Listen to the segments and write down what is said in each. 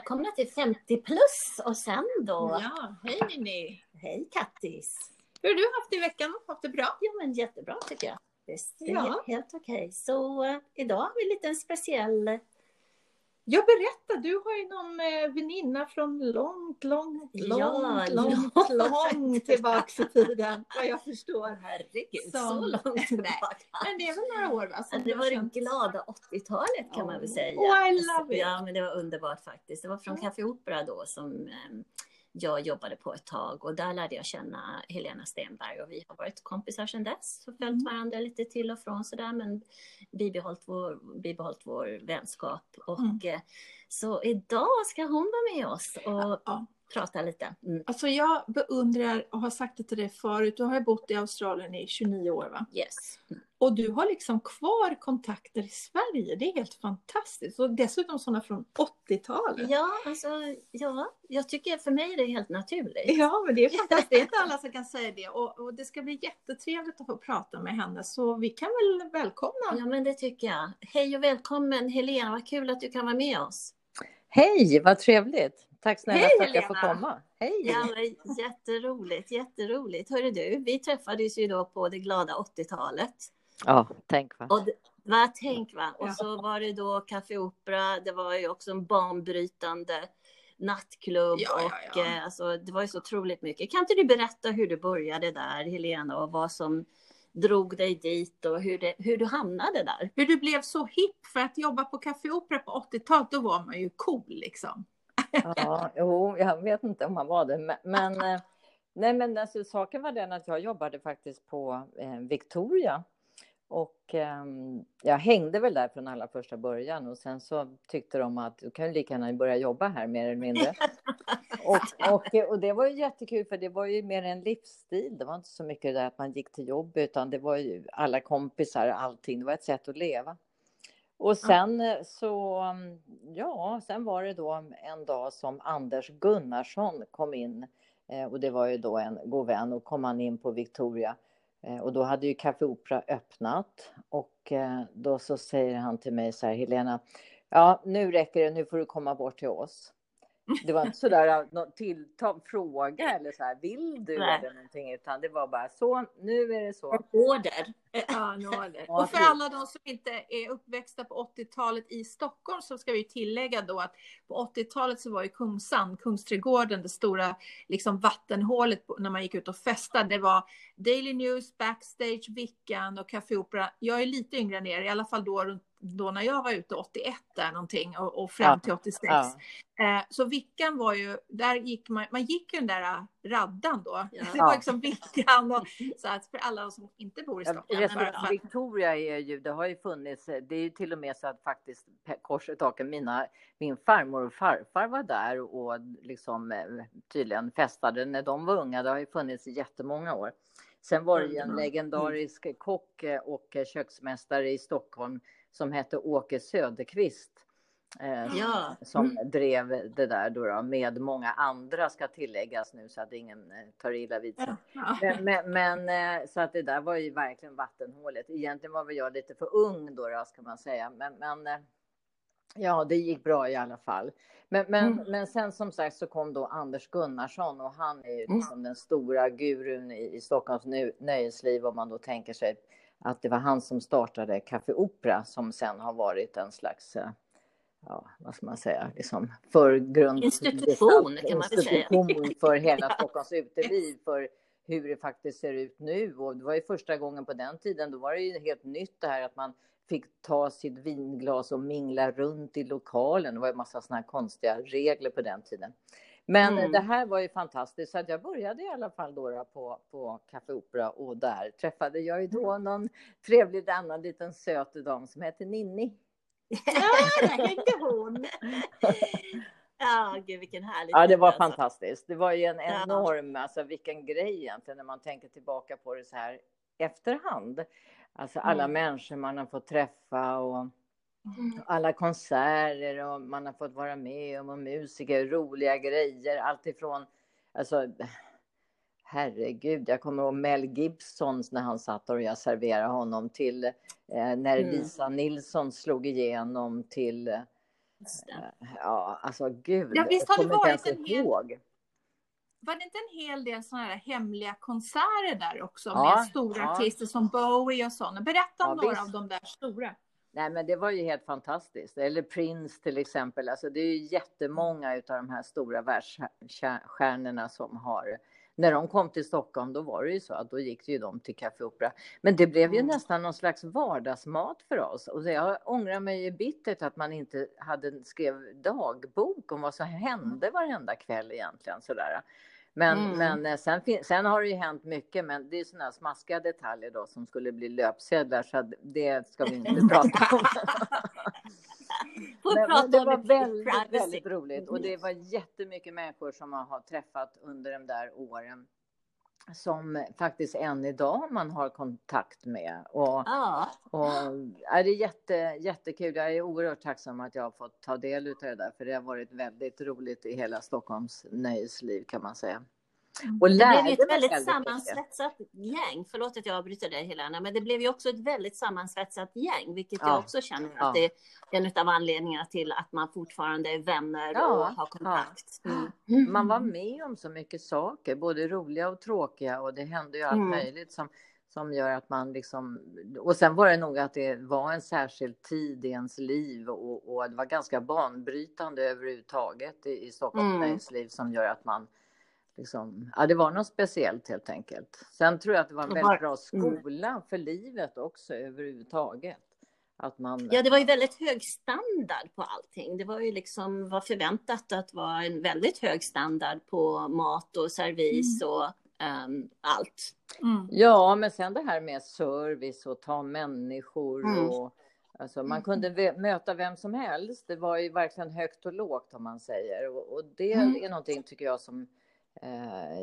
välkomna till 50 plus och sen då. Ja, hej Ninni. Hej Kattis. Hur har du haft i veckan? Haft det bra? Jo men jättebra tycker jag. Visst, Ja. helt, okej. Så eh, idag har vi en speciell... Jag berättar, du har ju någon eh, väninna från långt, långt, Ja, långt, långt, långt. långt tillbaks i tiden, vad jag förstår. Herregud, Som- så långt tillbaka. Men det är väl några år va? som Det du har var det känt- glada 80-talet kan man väl säga. Oh, I love it. Ja, men det var underbart faktiskt. Det var från. Café Opera då som eh, jag jobbade på ett tag och där lärde jag känna Helena Stenberg och vi har varit kompisar sedan dess och följt Mm. varandra lite till och från sådär men bibehållit vår, bibehållit vår vänskap. Och Mm. eh, så idag ska hon vara med oss och Ja. prata lite. Mm. Alltså jag beundrar, och har sagt det till dig förut, du har bott i Australien i 29 år va? Yes. Mm. Och du har liksom kvar kontakter i Sverige, det är helt fantastiskt. Och dessutom sådana från 80-talet. Ja, alltså, ja, jag tycker för mig är det helt naturligt. Ja, men det är fantastiskt. Det är inte alla som kan säga det. Och, och det ska bli jättetrevligt att få prata med henne. Så vi kan väl välkomna. Ja, men det tycker jag. Hej och välkommen Helena, vad kul att du kan vara med oss. Hej, vad trevligt. Tack snälla Hej, för att jag får komma. Hej. Ja, men jätteroligt, jätteroligt. Hörru du, vi träffades ju då på det glada 80-talet. Ja, tänk va. Och det, va, tänk va. Och Ja. så var det då Café Opera, det var ju också en banbrytande nattklubb Ja, ja, och ja. eh, alltså, det var ju så otroligt mycket. Kan inte du berätta hur du började där, Helena, och vad som drog dig dit och hur, det, hur du hamnade där? Hur du blev så hipp för att jobba på Café Opera på 80-talet, då var man ju cool liksom. Ja, jo, jag vet inte om han var det, men, men eh, nej, men alltså, saken var den att jag jobbade faktiskt på eh, Victoria och ehm, jag hängde väl där från allra första början och sen så tyckte de att du kan ju lika gärna börja jobba här mer eller mindre. Och, och, och det var ju jättekul för det var ju mer en livsstil. Det var inte så mycket det där att man gick till jobb utan det var ju alla kompisar, allting. Det var ett sätt att leva. Och sen eh, så, ja, sen var det då en dag som Anders Gunnarsson kom in eh, och det var ju då en god vän och kom han in på Victoria eh, Eh, och då hade ju Café Opera öppnat och eh, då så säger han till mig så här, Helena, ja nu räcker det, nu får du komma bort till oss. Det var inte sådär någon tilltal, fråga eller så här, vill du Nej. eller någonting, utan det var bara så, nu är det så. Order. Ja, nu. Ja, Och för alla de som inte är uppväxta på 80-talet i Stockholm så ska vi tillägga då att på 80-talet så var ju Kungsan, Kungsträdgården, det stora liksom vattenhålet när man gick ut och festade. Det var Daily News, Backstage, Vickan och Café Opera. Jag är lite yngre än er, i alla fall då, runt- då när jag var ute 81 där någonting och, och fram Ja, till 86. Ja. Eh, så Vickan var ju, där gick man, man gick ju den där raddan då. Ja. Det var Ja. liksom Vickan och så att för alla som inte bor i Ja, Stockholm. att- Victoria är ju, det har ju funnits, det är ju till och med så att faktiskt kors i taket, mina, min farmor och farfar var där och liksom eh, tydligen festade när de var unga. Det har ju funnits i jättemånga år. Sen var det ju en Mm. legendarisk kock eh, och köksmästare i Stockholm som hette Åke Söderqvist. eh, Ja. Som Mm. drev det där då, då med många andra ska tilläggas nu så att ingen eh, tar illa vid sig. Ja. Men, men, eh, så att det där var ju verkligen vattenhålet. Egentligen var väl jag lite för ung då, då ska man säga. Men, men eh, ja, det gick bra i alla fall. Men, men, Mm. men sen som sagt så kom då Anders Gunnarsson och han är ju Mm. liksom den stora gurun i, i Stockholms nö, nöjesliv om man då tänker sig att det var han som startade Café Opera som sen har varit en slags eh, ja, vad ska man säga, liksom förgrund... Institution, kan man väl säga. För hela Stockholms uteliv, för hur det faktiskt ser ut nu. Och det var ju första gången på den tiden, då var det ju helt nytt det här att man fick ta sitt vinglas och mingla runt i lokalen. Det var ju massa sådana här konstiga regler på den tiden. Men Mm. det här var ju fantastiskt, så att jag började i alla fall då, på, på Café Opera och där träffade jag ju då någon trevlig annan liten söt dam som hette Ninni. Ja, där hängde hon. Ja, gud vilken härlig Ja, det var alltså. fantastiskt. Det var ju en Ja. enorm, alltså vilken grej egentligen när man tänker tillbaka på det så här efterhand. Alltså alla Mm. människor man har fått träffa och Mm. Alla konserter och man har fått vara med om och musiker, roliga grejer, allt ifrån, alltså herregud, jag kommer ihåg Mel Gibson när han satt och jag serverade honom till eh, när Mm. Lisa Nilsson slog igenom till eh, det. Ja, alltså gud. Ja, visst har det jag kommer inte varit ens en hel- ihåg. Var det inte en hel del sådana här hemliga konserter där också Ja, med stora ja. artister som Bowie och sådana? Berätta om Ja, några visst. av de där stora. Nej, men det var ju helt fantastiskt. Eller Prince till exempel. Alltså, det är ju jättemånga av de här stora världsstjärnorna som har... När de kom till Stockholm, då var det ju så att då gick ju de till Café Opera. Men det blev ju Mm. nästan någon slags vardagsmat för oss. Och jag ångrar mig ju bittert att man inte hade skrev dagbok om vad som hände varenda kväll egentligen. Sådär. Men, Mm. men eh, sen, sen har det ju hänt mycket, men det är sådana smaskiga detaljer då som skulle bli löpsedlar, så det ska vi inte prata om. Men, men det var väldigt, väldigt roligt och det var jättemycket människor som man har träffat under de där åren som faktiskt än idag man har kontakt med. Och, Ja, och är det är jätte, jättekul. Jag är oerhört tacksam att jag har fått ta del av det där, för det har varit väldigt roligt i hela Stockholms nöjesliv kan man säga. Och det blev ju ett väldigt sammansvetsat gäng. Förlåt att jag avbryter dig Helena, men det blev ju också ett väldigt sammansvetsat gäng, vilket Ja. jag också känner Ja. att det är en av anledningarna till att man fortfarande är vänner Ja, och har kontakt. ja. Mm. Man var med om så mycket saker, både roliga och tråkiga och det hände ju allt Mm. möjligt som, som gör att man liksom... Och sen var det nog att det var en särskild tid i ens liv och, och det var ganska banbrytande överhuvudtaget i, i Stockholms Mm. näringsliv som gör att man liksom... Ja, det var något speciellt helt enkelt. Sen tror jag att det var en väldigt bra skola för livet också överhuvudtaget. Att man... Ja, det var ju väldigt hög standard på allting. Det var ju liksom var förväntat att vara en väldigt hög standard på mat och servis och ehm, allt. Mm. Ja, men sen det här med service och ta människor Mm. och alltså man kunde ve- möta vem som helst. Det var ju verkligen högt och lågt om man säger och, och det Mm. är någonting tycker jag som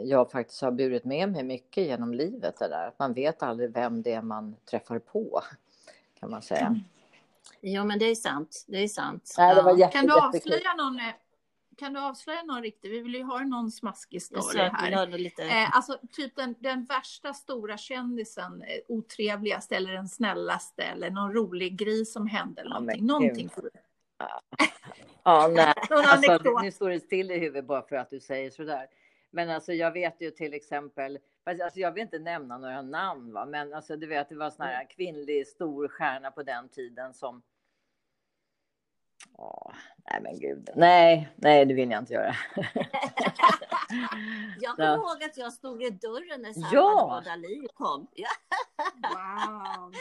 jag faktiskt har burit med mig mycket genom livet det där. Att man vet aldrig vem det är man träffar på kan man säga. Jo, men det är sant. Det är sant. Nej, det var Ja. jätte, Kan du avslöja någon, eh, kan du avslöja någon riktig, vi vill ju ha någon smaskig story här. lite... Eh, alltså typ den, den värsta stora kändisen, eh, otrevligaste eller den snällaste eller någon rolig grej som hände eller Ja, någonting. någonting. får du- Ja, nej. Alltså, nu står det still i huvudet bara för att du säger sådär. Men alltså jag vet ju till exempel, alltså jag vill inte nämna några namn va, men alltså du vet det var sån här kvinnlig stor stjärna på den tiden som Åh, nej men gud. Nej, nej det vill jag inte göra. Jag kommer ihåg att jag stod i dörren när Salvador Ja. Dalí kom. Ja. Wow.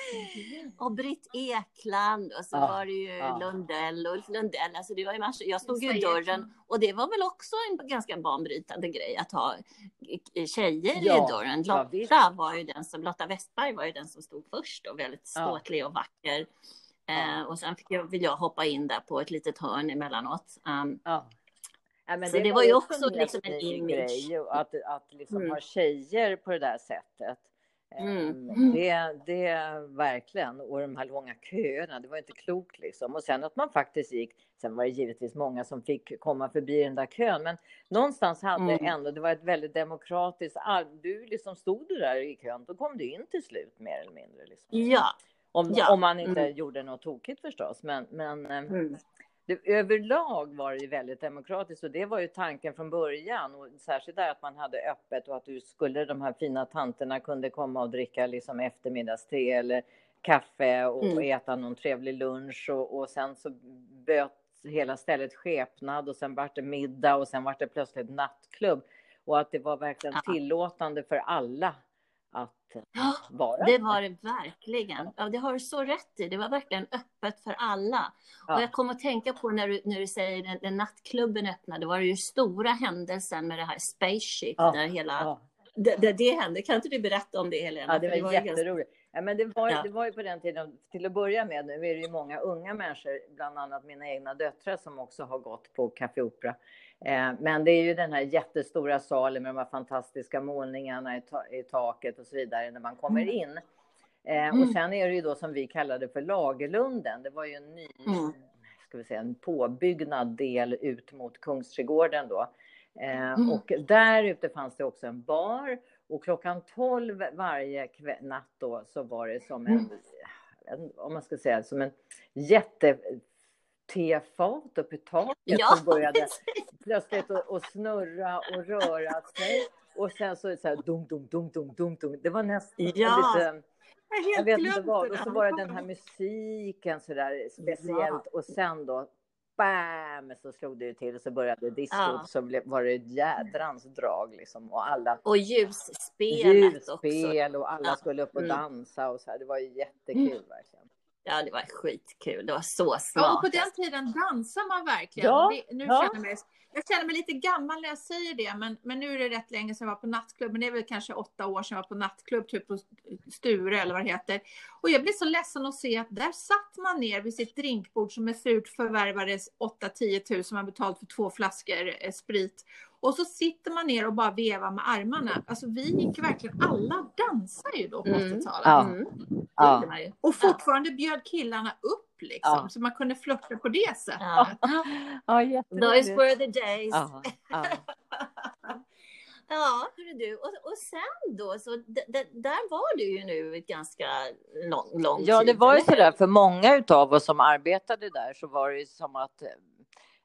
Och Britt Ekland och så Ja, var det ju ja. Lundell, Ulf Lundell. Alltså det var ju massor. Jag stod ju i dörren och det var väl också en ganska banbrytande grej att ha tjejer Ja, i dörren. Lotta var ju den som, Lotta Westberg var ju den som stod först och väldigt Ja. ståtlig och vacker. Ja. Eh, och sen fick jag, vill jag hoppa in där på ett litet hörn emellanåt. Um, Ja. Nej, men Så det var ju också en liksom en image. Grej, att, att liksom Mm. ha tjejer på det där sättet. Mm. Ehm, Det, det verkligen. Och de här långa köerna, det var inte klokt liksom. Och sen att man faktiskt gick, sen var det givetvis många som fick komma förbi den där kön, men någonstans hade Mm. ändå, det var ett väldigt demokratiskt, du liksom stod du där i kön, då kom du in till slut mer eller mindre. Liksom. ja. Om, Ja. om man inte Mm. gjorde något tokigt förstås, men, men ehm, Mm. Det, överlag var det väldigt demokratiskt och det var ju tanken från början och särskilt där att man hade öppet och att du skulle de här fina tanterna kunde komma och dricka liksom eftermiddagste eller kaffe och, Mm. och äta någon trevlig lunch och, och sen så böt hela stället skepnad och sen vart det middag och sen vart det plötsligt nattklubb och att det var verkligen tillåtande för alla att Ja, vara. Det var det verkligen. Ja, det har du så rätt i. Det var verkligen öppet för alla. Ja. Och jag kommer att tänka på när du, när du säger när, när nattklubben öppnade, var det ju stora händelsen med det här Spaceship, Ja, där hela... Ja. Det, det, det hände. Kan inte du berätta om det, Helena? Ja, det var, ju ganska- jätteroligt. Ja, men det, var, Ja. det var ju på den tiden, till att börja med, nu är det ju många unga människor, bland annat mina egna döttrar som också har gått på Café Opera. Eh, men det är ju den här jättestora salen med de här fantastiska målningarna i, ta- i taket och så vidare när man kommer in. Eh, och Mm. sen är det ju då som vi kallade för Lagerlunden. Det var ju en ny, Mm. ska vi säga, en påbyggnad del ut mot Kungsträdgården då. Eh, Mm. Och där ute fanns det också en bar och klockan 12 varje natt då så var det som en, Mm. en om man ska säga, som en jätte tefat uppe i taket Ja, som började plötsligt att snurra och röra sig. Och sen så, så här, dum, dum, dum, dum, dum, dum. Det var nästan Ja. lite, Jag jag vet inte vad. Och så var det den här musiken så där speciellt. Och sen då, bam, så slog det ju till och så började diskot. Ja. Så blev, var det ett jädrans drag liksom. Och alla Och ljusspelet också. ljusspel och alla Ja. skulle upp och Mm. dansa och så här. Det var ju jättekul verkligen. Ja, det var skitkul. Det var så Ja, smart. och på den tiden dansar man verkligen. Ja, det, nu ja. känner jag, mig, jag känner mig lite gammal när jag säger det, men, men nu är det rätt länge sedan jag var på nattklubb. Men det är väl kanske åtta år sedan jag var på nattklubb, typ på Sture eller vad det heter. Och jag blir så ledsen att se att där satt man ner vid sitt drinkbord som är surt förvärvades 8-10 tusen, man betalt för två flaskor eh, sprit. Och så sitter man ner och bara vevar med armarna. Alltså vi gick verkligen, alla dansar ju då på Mm. 80-talet. Ja. Mm. Det Ja. man ju. Och fortfarande bjöd killarna upp liksom, Ja. så man kunde flörta på det sättet. Ja. Ja, Those jätteroligt. were the days. Ja, ja. Ja, du. Och, och sen då, så där var du ju nu ett ganska lång, lång Ja, tid. det var ju sådär för många utav oss som arbetade där så var det ju som att eh,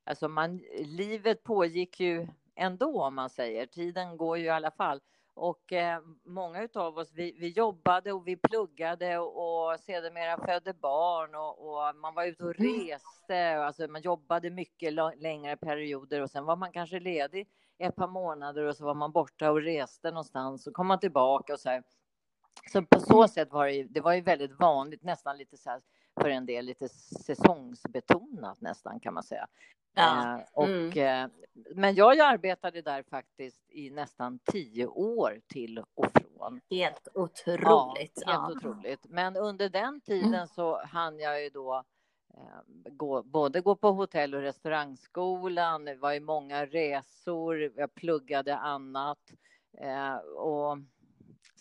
alltså man, livet pågick ju ändå om man säger. Tiden går ju i alla fall. Och eh, många utav oss, vi, vi jobbade och vi pluggade och, och sedermera födde barn och, och man var ute och reste. Och Alltså man jobbade mycket längre perioder och sen var man kanske ledig ett par månader och så var man borta och reste någonstans och kom man tillbaka och så här. Så på så sätt var det det var ju väldigt vanligt, nästan lite så här för en del lite säsongsbetonat nästan kan man säga. Ja. Eh, och, Mm. eh, men jag arbetade där faktiskt i nästan tio år till och från. Helt otroligt. Ja, helt Ja. otroligt. Men under den tiden så hann jag ju då eh, gå, både gå på hotell och restaurangskolan, det var ju många resor, jag pluggade annat eh, och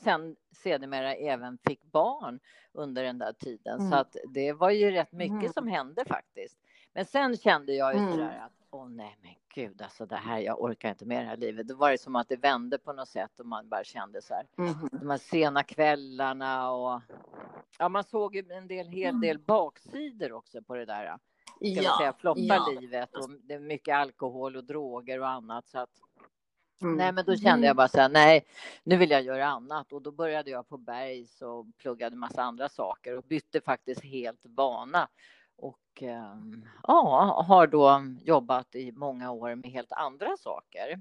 sen sedermera även fick barn under den där tiden. Mm. Så att det var ju rätt mycket Mm. som hände faktiskt. Men sen kände jag ju Mm. sådär att åh nej men gud alltså det här, jag orkar inte med det här livet. Då var det som att det vände på något sätt och man bara kände så här Mhm. de här sena kvällarna och ja, man såg ju en del, hel del baksidor också på det där. Ska man säga, Ja. flotta ja. livet och det är mycket alkohol och droger och annat. Så att, Mm. nej, men då kände jag bara så här, nej, nu vill jag göra annat och då började jag på Bergs och pluggade massa andra saker och bytte faktiskt helt bana. Och ehm, ja, har då jobbat i många år med helt andra saker.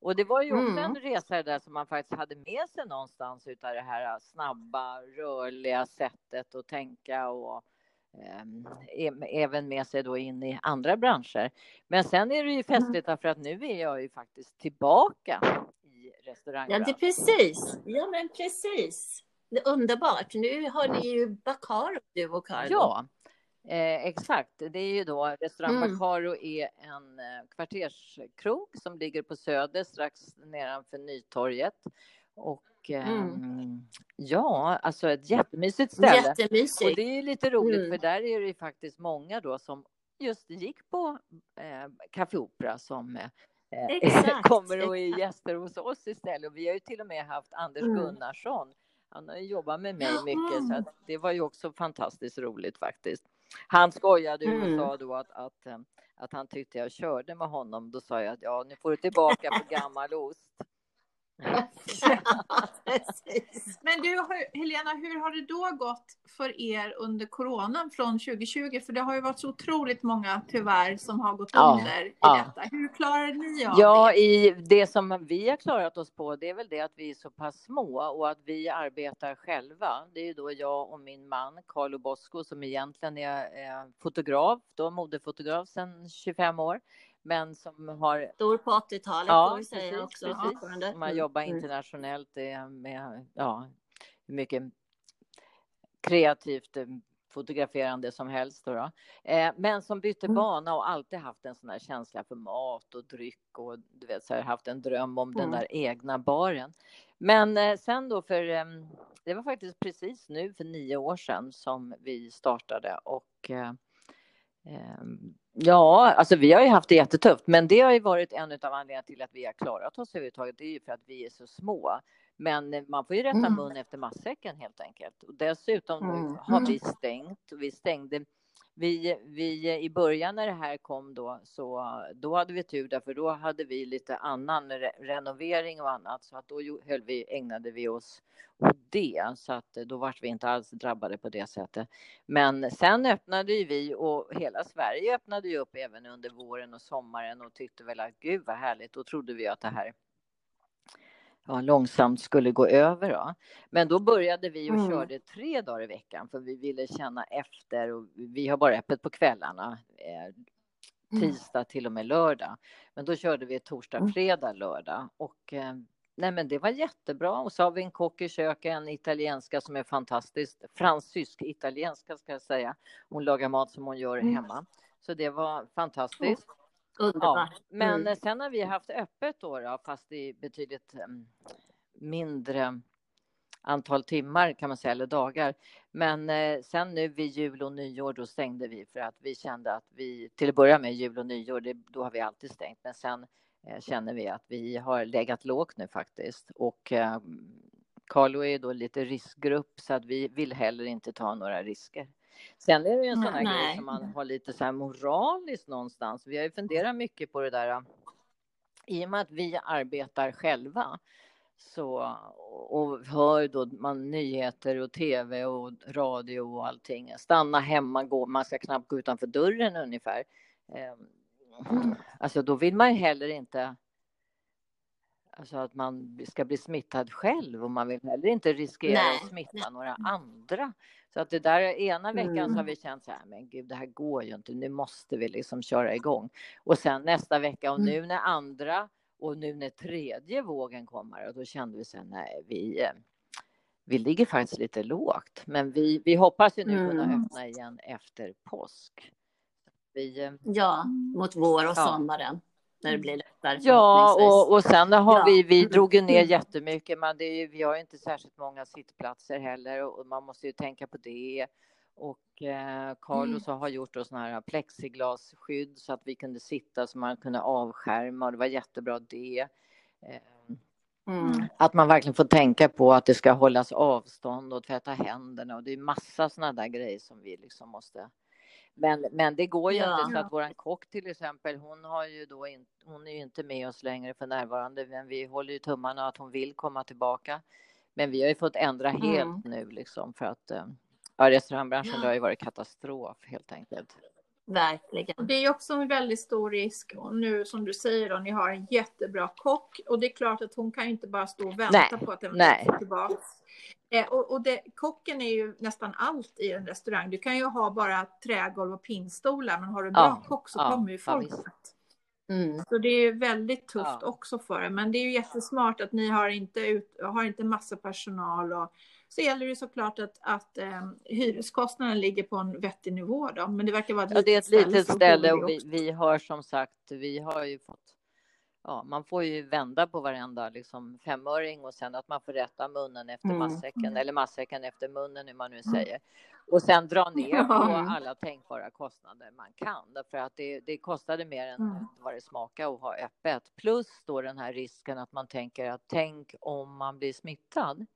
Och det var ju också Mm. en resa där som man faktiskt hade med sig någonstans utav det här snabba, rörliga sättet att tänka och även med sig då in i andra branscher. Men sen är det ju festligt därför att nu är jag ju faktiskt tillbaka i Ja, det är restaurangbranschen. precis. Ja, men precis. Det är underbart. Nu har ni ju Bacaro, du och Carlo. Ja, eh, exakt. Det är ju då restaurang Mm. Bacaro är en eh, kvarterskrog som ligger på Söder strax nedanför Nytorget. Och ehm, ja, alltså ett jättemysigt ställe. Och Jättemysigt. det är lite roligt Mm. för där är det ju faktiskt många då som just gick på eh, Café Opera som eh, Exakt, kommer och är gäster hos oss istället. Och vi har ju till och med haft Anders Mm. Gunnarsson. Han har ju jobbat med mig mycket så att det var ju också fantastiskt roligt faktiskt. Han skojade ju och Mm. sa då att, att, eh, att han tyckte jag körde med honom. Då sa jag att ja, nu får du tillbaka på gammal ost. Men du, Helena, hur har det då gått för er under coronan från 2020? För det har ju varit så otroligt många tyvärr som har gått Ja, under i ja. detta. Hur klarade ni av Ja, det? i det som vi har klarat oss på, det är väl det att vi är så pass små och att vi arbetar själva. Det är ju då jag och min man Carlo Bosco som egentligen är fotograf, då modefotograf sedan 25 år, men som har Stor på 80-talet Ja, får vi säga också. precis. har Mm, jobbat mm. internationellt med ja, hur mycket kreativt eh, fotograferande som helst. Då då. Eh, men som bytte Mm. bana och alltid haft en sån här känsla för mat och dryck och du vet, så här, haft en dröm om den Mm. där egna baren. Men eh, sen då för eh, det var faktiskt precis nu för nio år sedan som vi startade och Ja, alltså vi har ju haft det jättetufft, men det har ju varit en av anledningarna till att vi har klarat oss överhuvudtaget. Det är ju för att vi är så små. Men man får ju rätta Mm. mun efter matsäcken helt enkelt. Och dessutom Mm. har Mm. vi stängt. Vi stängde vi, vi, I början när det här kom då, så då hade vi tur därför då hade vi lite annan re renovering och annat så att då höll vi, ägnade vi oss åt det så att då var vi inte alls drabbade på det sättet. Men sen öppnade ju vi och hela Sverige öppnade ju upp även under våren och sommaren och tyckte väl att gud vad härligt. Då trodde vi att det här ja, långsamt skulle gå över. Då. Men då började vi och mm. körde tre dagar i veckan för vi ville känna efter och vi har bara öppet på kvällarna. Eh, mm. tisdag till och med lördag. Men då körde vi torsdag, mm. fredag, lördag och eh, nej, men det var jättebra. Och så har vi en kock i köket, en italienska som är fantastisk. Fransysk italienska ska jag säga. Hon lagar mat som hon gör hemma. Så det var fantastiskt. Underbart. Ja, men mm. sen har vi haft öppet då, då fast i betydligt um, mindre antal timmar kan man säga, eller dagar. Men eh, sen nu vid jul och nyår då stängde vi för att vi kände att vi, till att börja med jul och nyår, det, då har vi alltid stängt, men sen eh, känner vi att vi har legat lågt nu faktiskt. Och eh, Carlo är då lite riskgrupp så att vi vill heller inte ta några risker. Sen är det ju en sån här Nej. grej som man har lite så här moraliskt någonstans. Vi har ju funderat mycket på det där. I och med att vi arbetar själva så, och hör då man nyheter och tv och radio och allting. Stanna hemma, gå, man ska knappt gå utanför dörren ungefär. Mm. Alltså då vill man ju heller inte Alltså att man ska bli smittad själv och man vill heller inte riskera Nej. att smitta några andra. Så att det där ena veckan mm. så har mm. vi känt så här, men gud det här går ju inte, nu måste vi liksom köra igång. Och sen nästa vecka och nu mm. när andra och nu när tredje vågen kommer och då kände vi så här, nej vi, eh, vi ligger faktiskt lite lågt. Men vi, vi hoppas ju nu mm. kunna öppna igen efter påsk. Vi, eh, ja, mot vår och ja. sommaren när det blir lättare. Ja, och, och sen har ja. vi, vi drog ju ner jättemycket, men det är, vi har inte särskilt många sittplatser heller och man måste ju tänka på det. Och eh, Carlos mm. har gjort oss sådana här plexiglasskydd så att vi kunde sitta så man kunde avskärma och det var jättebra det. Eh, mm. Att man verkligen får tänka på att det ska hållas avstånd och tvätta händerna och det är massa sådana där grejer som vi liksom måste men, men det går ju ja. inte så att våran kock till exempel, hon har ju då in, hon är ju inte med oss längre för närvarande, men vi håller ju tummarna att hon vill komma tillbaka. Men vi har ju fått ändra mm. helt nu liksom för att eh, ja, restaurangbranschen det har ju varit katastrof helt enkelt. Verkligen. Det är också en väldigt stor risk och nu som du säger då, ni har en jättebra kock och det är klart att hon kan inte bara stå och vänta nej, på att den ska tillbaka. Eh, och, och det, kocken är ju nästan allt i en restaurang. Du kan ju ha bara trägolv och pinnstolar, men har du en bra ja, kock så ja, kommer ju folk. Ja, mm. Så det är väldigt tufft ja. också för det. Men det är ju jättesmart att ni har inte, ut, har inte massa personal. Och, så gäller det såklart att, att um, hyreskostnaden ligger på en vettig nivå. Då. Men det verkar vara ett ja, det är ett litet ställe och vi, vi har som sagt, vi har ju fått ja, man får ju vända på varenda liksom, femöring och sen att man får rätta munnen efter mm. matsäcken eller matsäcken efter munnen hur man nu mm. säger. Och sen dra ner på alla tänkbara kostnader man kan därför att det, det kostade mer än mm. vad det smakade att ha öppet. Plus då den här risken att man tänker att tänk om man blir smittad.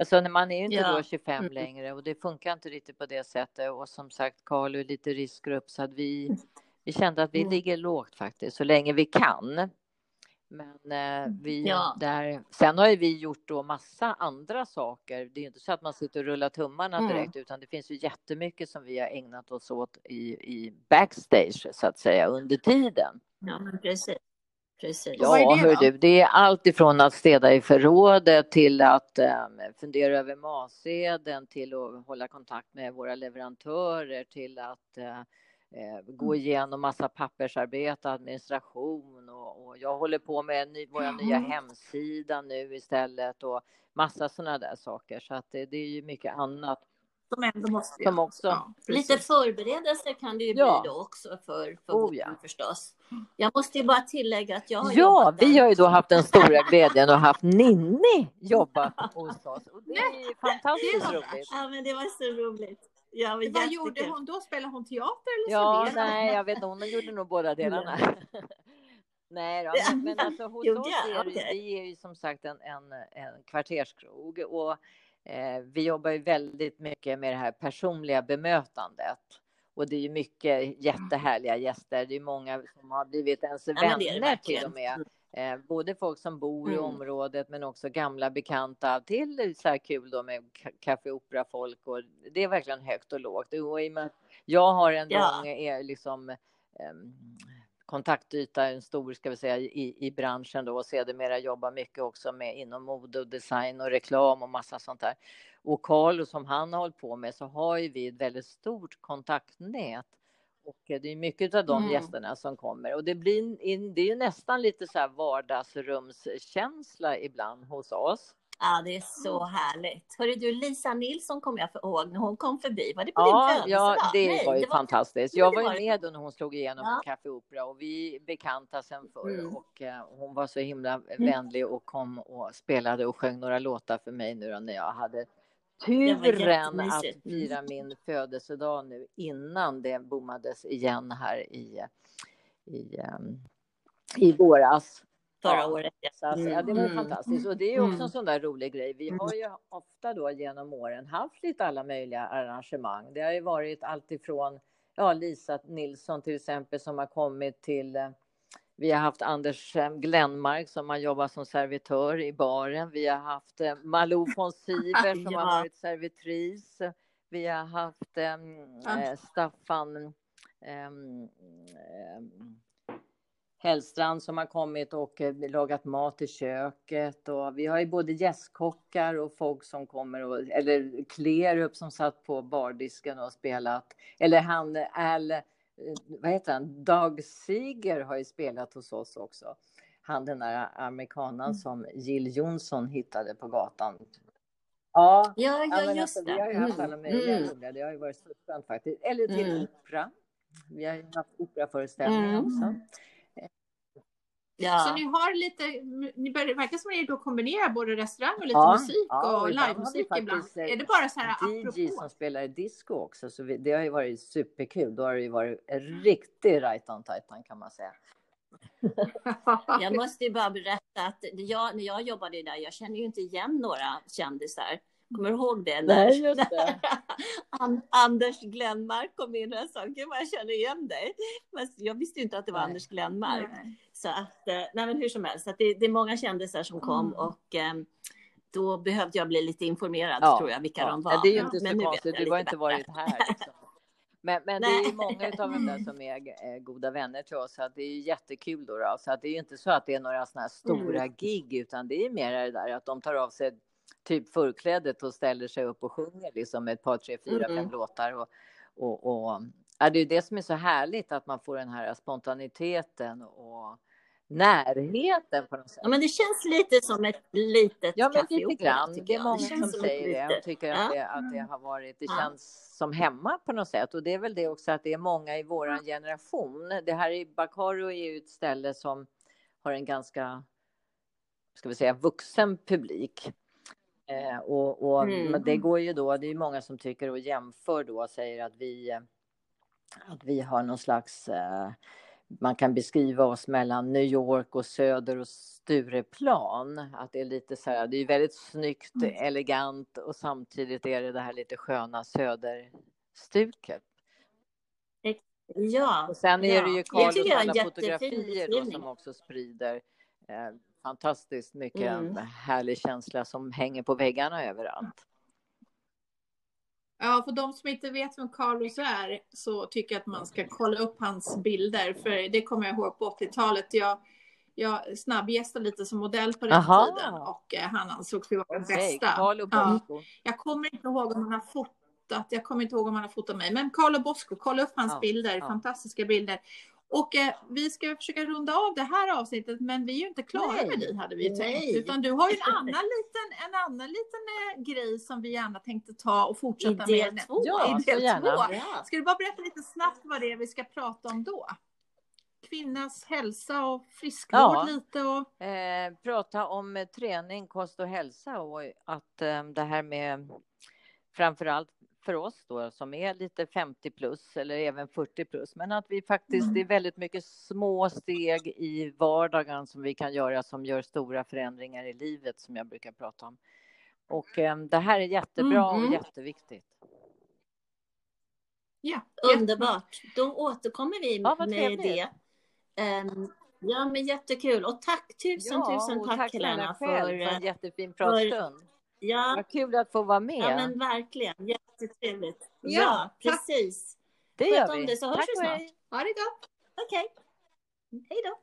Alltså man är ju inte ja. då 25 mm. längre och det funkar inte riktigt på det sättet och som sagt Carl är lite riskgrupp så att vi vi kände att vi mm. ligger lågt faktiskt så länge vi kan. Men eh, vi ja. där, sen har ju vi gjort då massa andra saker. Det är ju inte så att man sitter och rullar tummarna mm. direkt, mm. utan det finns ju jättemycket som vi har ägnat oss åt i, i backstage så att säga under tiden. Ja, men precis. Precis. Ja, hör du, det är allt ifrån att städa i förrådet till att eh, fundera över matsedeln till att hålla kontakt med våra leverantörer till att eh, gå mm. igenom massa pappersarbete, administration och, och jag håller på med ny, vår nya hemsida nu istället och massa sådana där saker. Så att det, det är ju mycket annat. Som ändå måste som också, ja, Lite förberedelser kan det ju ja. bli då också för, för oh, ja. förstås. Jag måste ju bara tillägga att jag har Ja, vi har ju då haft den stora glädjen att haft Ninni jobba hos oss och det är ju fantastiskt roligt. Ja, men det var så roligt. Ja, Vad jättekul. gjorde hon då? Spelade hon teater eller Ja, serverade? nej, jag vet inte. Hon gjorde nog båda delarna. nej då, men, men alltså hos oss är okay. vi är ju som sagt en, en, en kvarterskrog och vi jobbar ju väldigt mycket med det här personliga bemötandet. Och det är ju mycket jättehärliga gäster. Det är många som har blivit ens ja, vänner till och med. Mm. Eh, både folk som bor mm. i området men också gamla bekanta till så här kul då med Café Opera-folk och det är verkligen högt och lågt. Och i och med att jag har en ja. lång eh, liksom, um, kontaktyta, en stor ska vi säga, i, i branschen då och sedermera jobbar mycket också med inom mode och design och reklam och massa sånt där. Och Carlo som han har hållit på med så har ju vi ett väldigt stort kontaktnät och det är mycket av de mm. gästerna som kommer och det blir det är ju nästan lite så här vardagsrumskänsla ibland hos oss. Ja, det är så härligt. Hörru du, Lisa Nilsson kommer jag ihåg när hon kom förbi. Var det på ja, din födelsedag? Ja, det Nej, var ju det fantastiskt. jag var ju med då när hon slog igenom ja. på Café Opera och vi bekantade sen förr mm. och uh, hon var så himla mm. vänlig och kom och spelade och sjöng några låtar för mig nu då när jag hade turen att fira min födelsedag nu innan det bommades igen här i, i, um, i våras förra året. Så alltså, ja, det var mm. fantastiskt. Och det är också mm. en sån där rolig grej. Vi har ju ofta då genom åren haft lite alla möjliga arrangemang. Det har ju varit alltifrån ja, Lisa Nilsson till exempel som har kommit till eh, vi har haft Anders eh, Glenmark som har jobbat som servitör i baren. Vi har haft eh, Malou von Siver som ja. har varit servitris. Vi har haft um, ja. Staffan um, Hellstrand som har kommit och eh, lagat mat i köket och vi har ju både gästkockar och folk som kommer och eller Klerup som satt på bardisken och spelat eller han Al eh, vad heter han Dag Siger har ju spelat hos oss också. Han den där amerikanen mm. som Jill Johnson hittade på gatan. Ja, ja, ja just alltså, det. Vi har ju haft alla möjliga mm. roliga. Det har ju varit så skönt faktiskt. Eller till mm. opera. Vi har ju haft operaföreställningar mm. också. Ja. Så ni har lite, ni börjar, verkar som att ni då kombinerar både restaurang och lite ja, musik ja, och livemusik ibland. Är det bara så här DJ apropå? som spelar disco också, så vi, det har ju varit superkul. Då har det ju varit en riktig right on titan kan man säga. jag måste ju bara berätta att jag, när jag jobbade där, jag känner ju inte igen några kändisar. Kommer du ihåg det? Nej, just det. Anders Glenmark kom in och jag sa, gud vad jag känner igen dig. Men jag visste ju inte att det var nej. Anders Glenmark. Nej. Så att, eh, nej men hur som helst, att det, det är många kändisar som kom mm. och um, då behövde jag bli lite informerad ja, tror jag vilka ja. de var. Det är ju inte så men konstigt, du har inte varit här. Liksom. Men, men det är många av dem där som är eh, goda vänner till oss, så det är jättekul då. då. Så att det är ju inte så att det är några sådana här stora mm. gig, utan det är mer det där att de tar av sig typ förklädet och ställer sig upp och sjunger liksom ett par, tre, fyra, mm. fem låtar. Och, och, och ja, det är det som är så härligt, att man får den här spontaniteten och närheten på något sätt. Ja, men det känns lite som ett litet Ja, men lite grann. Det är många det som säger det och tycker att, det, att det har varit, det känns som hemma på något sätt. Och det är väl det också att det är många i vår generation. Det här i Bakaro är ju ett ställe som har en ganska, ska vi säga, vuxen publik. Eh, och, och mm. det går ju då, det är många som tycker och jämför då, säger att vi, att vi har någon slags eh, man kan beskriva oss mellan New York och Söder och Stureplan. Att det är lite så här, det är väldigt snyggt, mm. elegant och samtidigt är det det här lite sköna söderstuket. Ja. Och sen är det ju Carlos alla fotografier då, som också sprider eh, fantastiskt mycket mm. härlig känsla som hänger på väggarna överallt. Ja, för de som inte vet vem Carlos är så tycker jag att man ska kolla upp hans bilder. För det kommer jag ihåg på 80-talet. Jag, jag snabbgästade lite som modell på den Aha. tiden och eh, han ansågs vara den bästa. Ja, jag kommer inte ihåg om han har fotat. Jag kommer inte ihåg om han har fotat mig. Men Carlo Bosco, kolla upp hans ja, bilder. Ja. Fantastiska bilder. Och eh, vi ska försöka runda av det här avsnittet, men vi är ju inte klara Nej. med dig hade vi tänkt. Utan du har ju en annan liten, en annan liten eh, grej som vi gärna tänkte ta och fortsätta I del med. Två. Ja, I del två. Ja. Ska du bara berätta lite snabbt vad det är vi ska prata om då? Kvinnas hälsa och friskvård ja. lite och... Eh, prata om eh, träning, kost och hälsa och att eh, det här med framförallt för oss då som är lite 50 plus eller även 40 plus, men att vi faktiskt, mm. det är väldigt mycket små steg i vardagen som vi kan göra som gör stora förändringar i livet som jag brukar prata om. Och eh, det här är jättebra mm. och jätteviktigt. Ja, Underbart. Då återkommer vi Ja, med trevligt. det. Ehm, ja, men jättekul. Och tack, tusen, tusen och tack, snälla Helena. För, för en eh, jättefin pratstund. Ja, Vad kul att få vara med. ja, men verkligen. Jättetrevligt. Ja, Ja, precis. det sköt gör om vi. dig så hörs Tack vi snart. Ha det gott! Okej. Hej då.